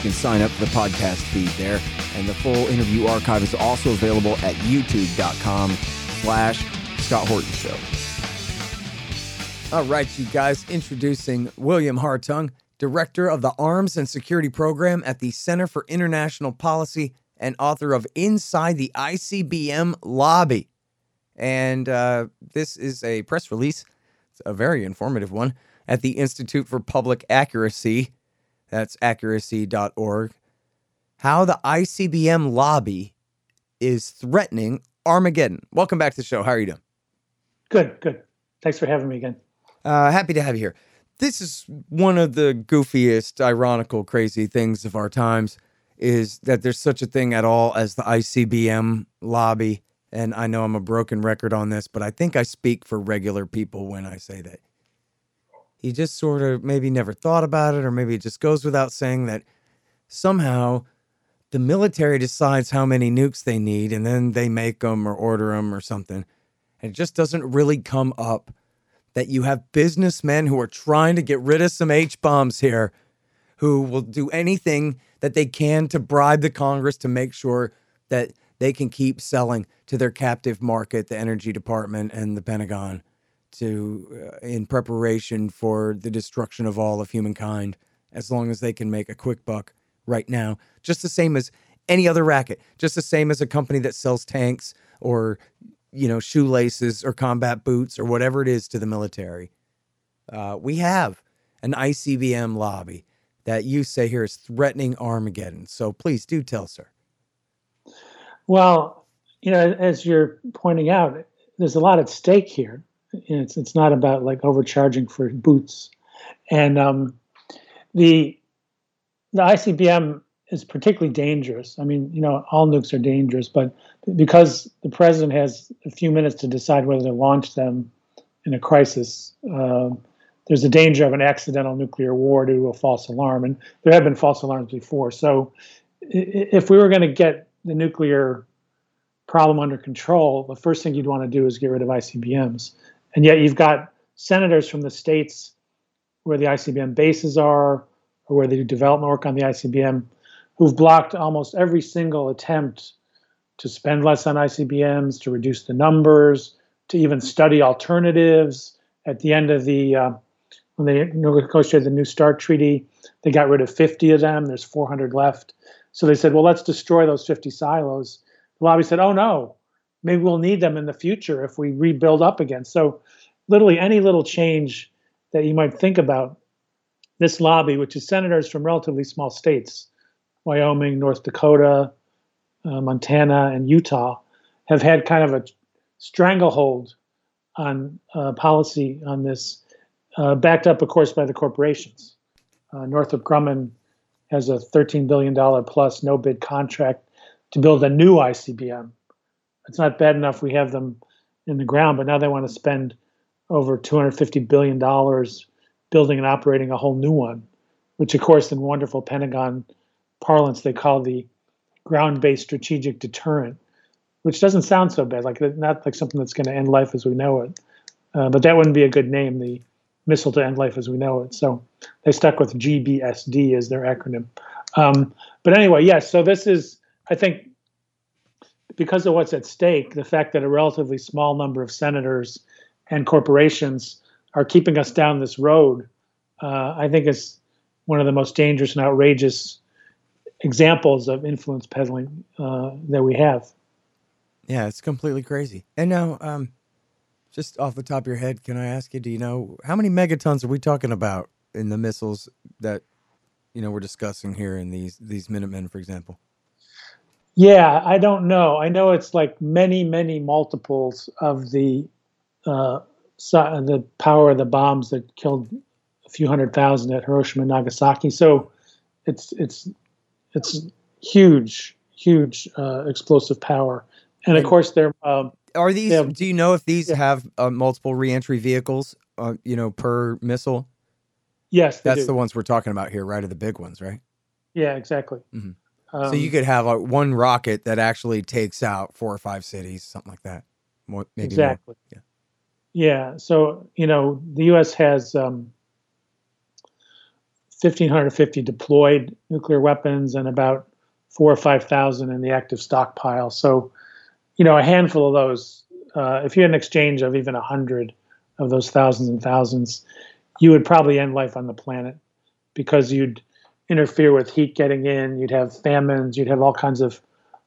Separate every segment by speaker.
Speaker 1: You can sign up for the podcast feed there and the full interview archive is also available at youtube.com slash Scott Horton Show. All right, you guys, introducing William Hartung, Director of the Arms and Security Program at the Center for International Policy and author of Inside the ICBM Lobby. And uh, this is a press release, it's a very informative one, at the Institute for Public Accuracy. That's accuracy.org how the ICBM lobby is threatening Armageddon. Welcome back to the show. How are you doing?
Speaker 2: Good, good. Thanks for having me again.
Speaker 1: Uh, happy to have you here. This is one of the goofiest, ironical, crazy things of our times is that there's such a thing at all as the ICBM lobby. And I know I'm a broken record on this, but I think I speak for regular people when I say that. He just sort of maybe never thought about it, or maybe it just goes without saying that somehow the military decides how many nukes they need and then they make them or order them or something. And it just doesn't really come up that you have businessmen who are trying to get rid of some H bombs here who will do anything that they can to bribe the Congress to make sure that they can keep selling to their captive market, the Energy Department and the Pentagon, to uh, in preparation for the destruction of all of humankind, as long as they can make a quick buck right now, just the same as any other racket, just the same as a company that sells tanks or you know shoelaces or combat boots or whatever it is to the military. Uh, we have an ICBM lobby that you say here is threatening Armageddon. So please do tell, sir.
Speaker 2: Well, you know, as you're pointing out, there's a lot at stake here. It's it's not about like overcharging for boots, and um, the the ICBM is particularly dangerous. I mean, you know, all nukes are dangerous, but because the president has a few minutes to decide whether to launch them in a crisis, uh, there's a danger of an accidental nuclear war due to a false alarm. And there have been false alarms before. So if we were going to get the nuclear problem under control, the first thing you'd want to do is get rid of ICBMs. And yet you've got senators from the states where the ICBM bases are, or where they do development work on the ICBM, who've blocked almost every single attempt to spend less on ICBMs, to reduce the numbers, to even study alternatives. At the end of the uh, when they negotiated the New START treaty, they got rid of 50 of them. There's 400 left. So they said, well, let's destroy those 50 silos. The lobby said, oh no, maybe we'll need them in the future if we rebuild up again. So literally any little change that you might think about this lobby, which is senators from relatively small states, Wyoming, North Dakota, uh, Montana, and Utah, have had kind of a stranglehold on uh, policy on this, uh, backed up, of course, by the corporations. Uh, Northrop Grumman has a $13 billion plus no bid contract to build a new ICBM. It's not bad enough we have them in the ground, but now they want to spend over $250 billion building and operating a whole new one, which, of course, in wonderful Pentagon parlance, they call the ground based strategic deterrent, which doesn't sound so bad, like not like something that's going to end life as we know it. Uh, but that wouldn't be a good name, the missile to end life as we know it. So they stuck with GBSD as their acronym. Um, but anyway, yes, so this is, I think, because of what's at stake, the fact that a relatively small number of senators and corporations are keeping us down this road, uh, I think is one of the most dangerous and outrageous examples of influence peddling uh, that we have.
Speaker 1: Yeah, it's completely crazy. And now, um, just off the top of your head, can I ask you? Do you know how many megatons are we talking about in the missiles that you know we're discussing here in these these Minutemen, for example?
Speaker 2: Yeah, I don't know. I know it's like many, many multiples of the uh, the power of the bombs that killed a few hundred thousand at Hiroshima and Nagasaki. So it's it's it's huge, huge uh, explosive power. and of course they're. Um,
Speaker 1: Are these?
Speaker 2: have-
Speaker 1: do you know if these
Speaker 2: yeah.
Speaker 1: have uh, multiple reentry vehicles? Uh, you know, per missile.
Speaker 2: yes, they
Speaker 1: That's
Speaker 2: do.
Speaker 1: the ones we're talking about here, right? Are the big ones, right?
Speaker 2: Yeah, exactly.
Speaker 1: Mhm.
Speaker 2: Um,
Speaker 1: so you could have a, one rocket that actually takes out four or five cities, something like that. More, maybe
Speaker 2: exactly.
Speaker 1: Yeah.
Speaker 2: Yeah. So you know, the U.S. has um, 1,550 deployed nuclear weapons and about four or five thousand in the active stockpile. So, you know, a handful of those. Uh, if you had an exchange of even a hundred of those thousands and thousands, you would probably end life on the planet because you'd interfere with heat getting in. You'd have famines. You'd have all kinds of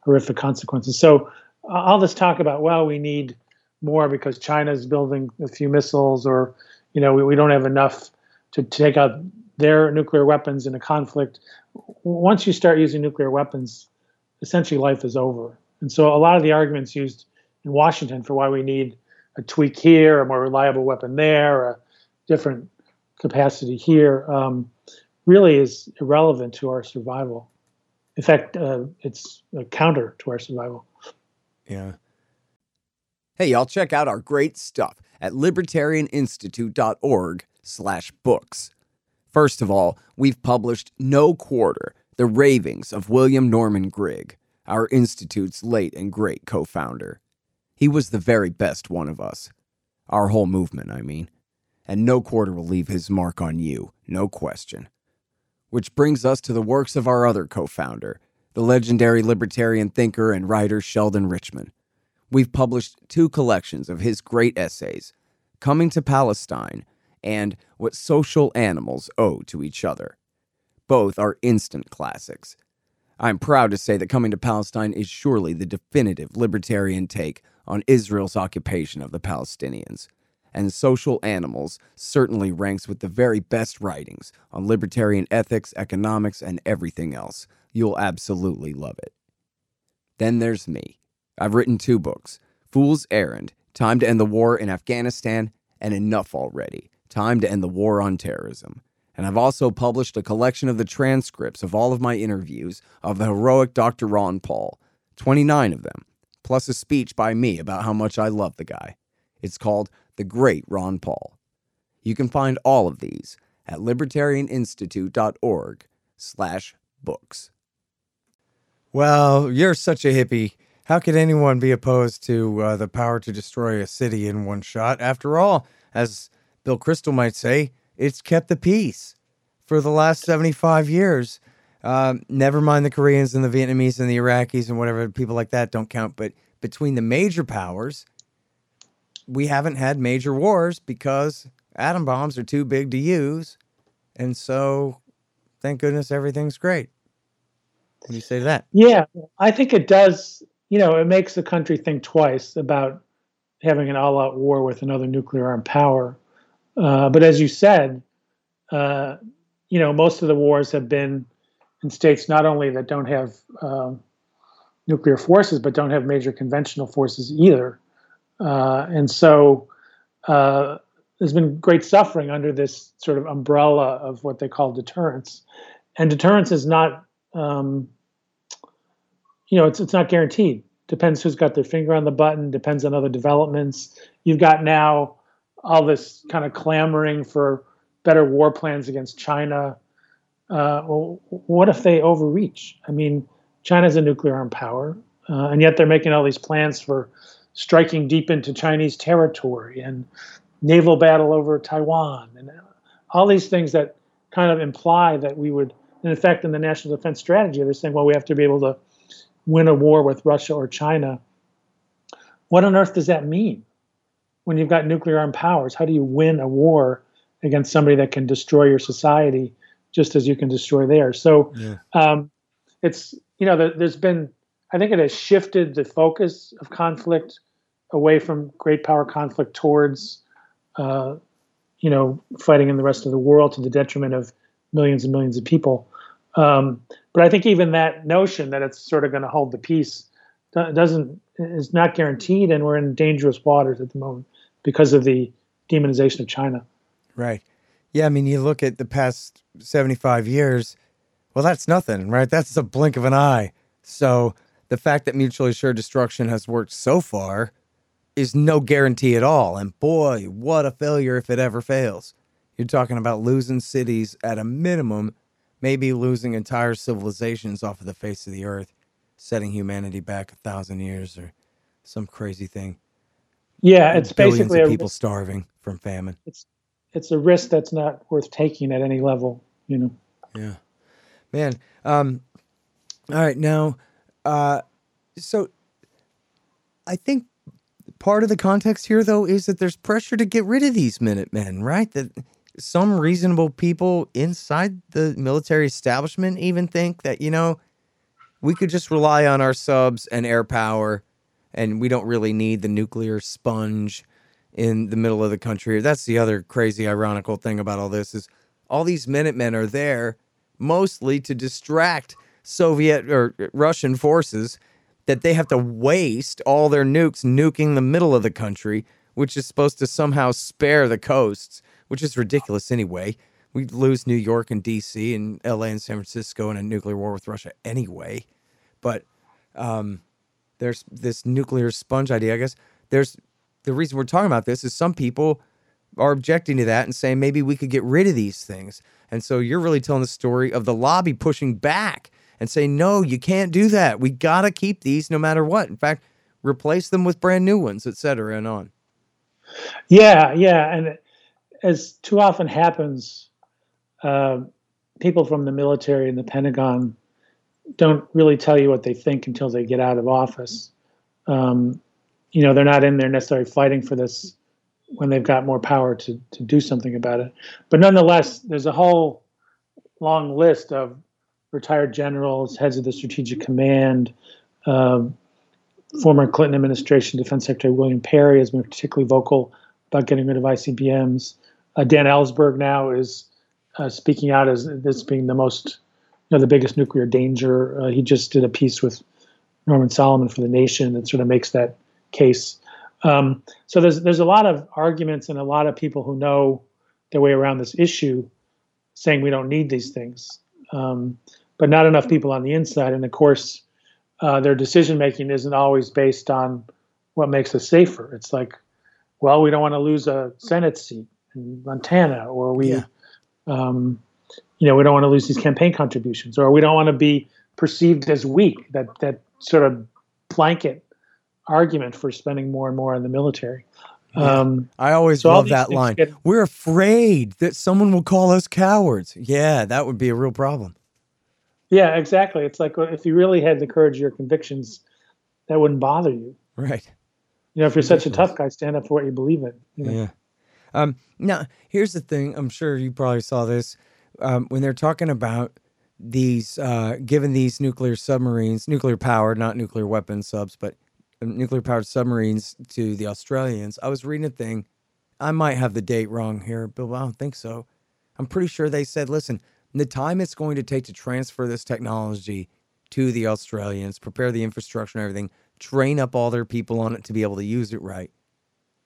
Speaker 2: horrific consequences. So, uh, all this talk about well, we need more because China's building a few missiles, or you know, we, we don't have enough to take out their nuclear weapons in a conflict. Once you start using nuclear weapons, essentially life is over. And so, a lot of the arguments used in Washington for why we need a tweak here, a more reliable weapon there, a different capacity here, um, really is irrelevant to our survival. In fact, uh, it's a counter to our survival.
Speaker 1: Yeah. Hey, y'all, check out our great stuff at libertarianinstitute.org slash books. First of all, we've published No Quarter, The Ravings of William Norman Grigg, our institute's late and great co-founder. He was the very best one of us. Our whole movement, I mean. And No Quarter will leave his mark on you, no question. Which brings us to the works of our other co-founder, the legendary libertarian thinker and writer Sheldon Richman. We've published two collections of his great essays, Coming to Palestine and What Social Animals Owe to Each Other. Both are instant classics. I'm proud to say that Coming to Palestine is surely the definitive libertarian take on Israel's occupation of the Palestinians, and Social Animals certainly ranks with the very best writings on libertarian ethics, economics, and everything else. You'll absolutely love it. Then there's me. I've written two books Fool's Errand, Time to End the War in Afghanistan, and Enough Already, Time to End the War on Terrorism. And I've also published a collection of the transcripts of all of my interviews of the heroic Dr. Ron Paul, 29 of them, plus a speech by me about how much I love the guy. It's called The Great Ron Paul. You can find all of these at libertarianinstitute.org slash books. Well, you're such a hippie. How could anyone be opposed to uh, the power to destroy a city in one shot? After all, as Bill Kristol might say, it's kept the peace for the last 75 years. Um, never mind the Koreans and the Vietnamese and the Iraqis and whatever people like that don't count. But between the major powers, we haven't had major wars because atom bombs are too big to use. And so, thank goodness everything's great. What do you say to that?
Speaker 2: Yeah, I think it does. You know, it makes the country think twice about having an all-out war with another nuclear armed power. Uh, but as you said, uh, you know, most of the wars have been in states not only that don't have um, nuclear forces, but don't have major conventional forces either. Uh, and so uh, there's been great suffering under this sort of umbrella of what they call deterrence. And deterrence is not um, you know, it's it's not guaranteed. Depends who's got their finger on the button. Depends on other developments. You've got now all this kind of clamoring for better war plans against China. Uh, well, what if they overreach? I mean, China's a nuclear armed power, uh, and yet they're making all these plans for striking deep into Chinese territory and naval battle over Taiwan, and all these things that kind of imply that we would in fact, in the national defense strategy, they're saying, well, we have to be able to win a war with Russia or China. What on earth does that mean? When you've got nuclear armed powers, how do you win a war against somebody that can destroy your society just as you can destroy theirs? So
Speaker 1: Yeah.
Speaker 2: um, it's, you know, there, there's been, I think it has shifted the focus of conflict away from great power conflict towards, uh, you know, fighting in the rest of the world to the detriment of millions and millions of people. Um, but I think even that notion that it's sort of going to hold the peace do- doesn't is not guaranteed, and we're in dangerous waters at the moment because of the demonization of China.
Speaker 1: Right. Yeah, I mean, you look at the past 75 years, well, that's nothing, right? That's a blink of an eye. So the fact that mutually assured destruction has worked so far is no guarantee at all. And boy, what a failure if it ever fails. You're talking about losing cities at a minimum, maybe losing entire civilizations off of the face of the earth, setting humanity back a thousand years or some crazy thing.
Speaker 2: Yeah, it's
Speaker 1: Billions
Speaker 2: basically
Speaker 1: people starving from famine.
Speaker 2: it's it's a risk that's not worth taking at any level. You know.
Speaker 1: Yeah, man. Um, all right, now, uh, so I think part of the context here, though, is that there's pressure to get rid of these Minutemen, right? That some reasonable people inside the military establishment even think that you know we could just rely on our subs and air power, and we don't really need the nuclear sponge in the middle of the country. That's the other crazy, ironical thing about all this is all these Minutemen are there mostly to distract Soviet or Russian forces that they have to waste all their nukes nuking the middle of the country, which is supposed to somehow spare the coasts, which is ridiculous anyway. We'd lose New York and DC and LA and San Francisco in a nuclear war with Russia anyway. But um, there's this nuclear sponge idea. I guess there's the reason we're talking about this is some people are objecting to that and saying maybe we could get rid of these things. And so you're really telling the story of the lobby pushing back and say, no, you can't do that. We got to keep these no matter what. In fact, replace them with brand new ones, et cetera, and on.
Speaker 2: Yeah, yeah, and as too often happens, uh, people from the military and the Pentagon don't really tell you what they think until they get out of office. Um, you know, they're not in there necessarily fighting for this when they've got more power to to do something about it. But nonetheless, there's a whole long list of retired generals, heads of the Strategic Command. Um, former Clinton administration Defense Secretary William Perry has been particularly vocal about getting rid of ICBMs. Uh, Dan Ellsberg now is uh, speaking out as this being the most, you know, the biggest nuclear danger. Uh, he just did a piece with Norman Solomon for the Nation that sort of makes that case. Um, so there's there's a lot of arguments and a lot of people who know their way around this issue, saying we don't need these things, um, but not enough people on the inside. And of course, uh, their decision making isn't always based on what makes us safer. It's like, well, we don't want to lose a Senate seat in Montana, or we,
Speaker 1: Yeah.
Speaker 2: um, you know, we don't want to lose these campaign contributions, or we don't want to be perceived as weak. That that sort of blanket argument for spending more and more on the military. Um,
Speaker 1: I always
Speaker 2: So
Speaker 1: love that line.
Speaker 2: get-
Speaker 1: We're afraid that someone will call us cowards. Yeah, that would be a real problem.
Speaker 2: yeah, exactly. It's like if you really had the courage of your convictions, that wouldn't bother you.
Speaker 1: Right.
Speaker 2: You know, if you're such a tough guy, stand up for what you believe in. You know?
Speaker 1: Yeah. Um, now, here's the thing. I'm sure you probably saw this um, when they're talking about these, uh, given these nuclear submarines, nuclear powered, not nuclear weapon subs, but nuclear powered submarines to the Australians. I was reading a thing. I might have the date wrong here, but I don't think so. I'm pretty sure they said, listen, the time it's going to take to transfer this technology to the Australians, prepare the infrastructure and everything, train up all their people on it to be able to use it right.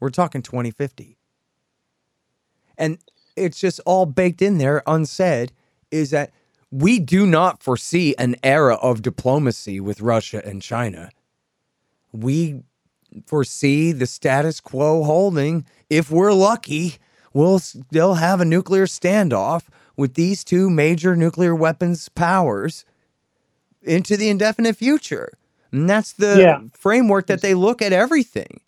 Speaker 1: We're talking 2050. And it's just all baked in there, unsaid, is that we do not foresee an era of diplomacy with Russia and China. We foresee the status quo holding. If we're lucky, we'll still have a nuclear standoff with these two major nuclear weapons powers into the indefinite future. And that's the
Speaker 2: Yeah.
Speaker 1: framework that they look at everything.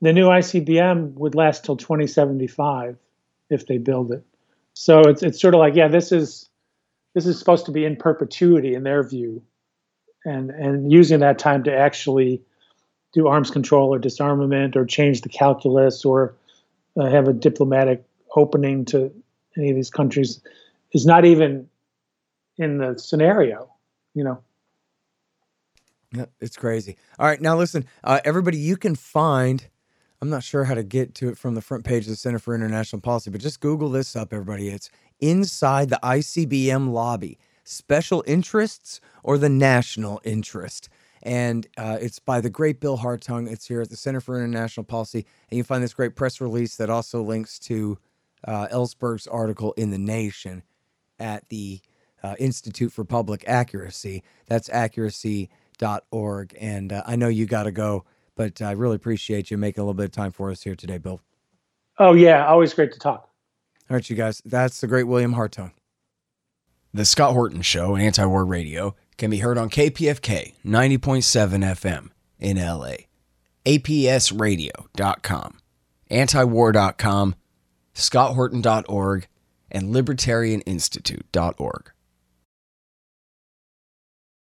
Speaker 2: The new ICBM would last till 2075 if they build it. So it's it's sort of like, yeah, this is this is supposed to be in perpetuity in their view, and and using that time to actually do arms control or disarmament or change the calculus or uh, have a diplomatic opening to any of these countries is not even in the scenario, you know.
Speaker 1: Yeah, it's crazy. All right, now listen, uh, everybody, you can find. I'm not sure how to get to it from the front page of the Center for International Policy, but just Google this up, everybody. It's inside the ICBM lobby, special interests or the national interest. And uh, it's by the great Bill Hartung. It's here at the Center for International Policy. And you find this great press release that also links to uh, Ellsberg's article in The Nation at the uh, Institute for Public Accuracy. That's accuracy
Speaker 3: org. And uh, I know you got to go, but I really appreciate you making a little bit of time for us here today, Bill.
Speaker 2: Oh, yeah. Always great to talk.
Speaker 3: All right, you guys. That's the great William Hartung.
Speaker 1: The Scott Horton Show, Anti War Radio, can be heard on KPFK 90.7 FM in LA, APSradio.com, antiwar.com, scotthorton.org, and libertarianinstitute.org.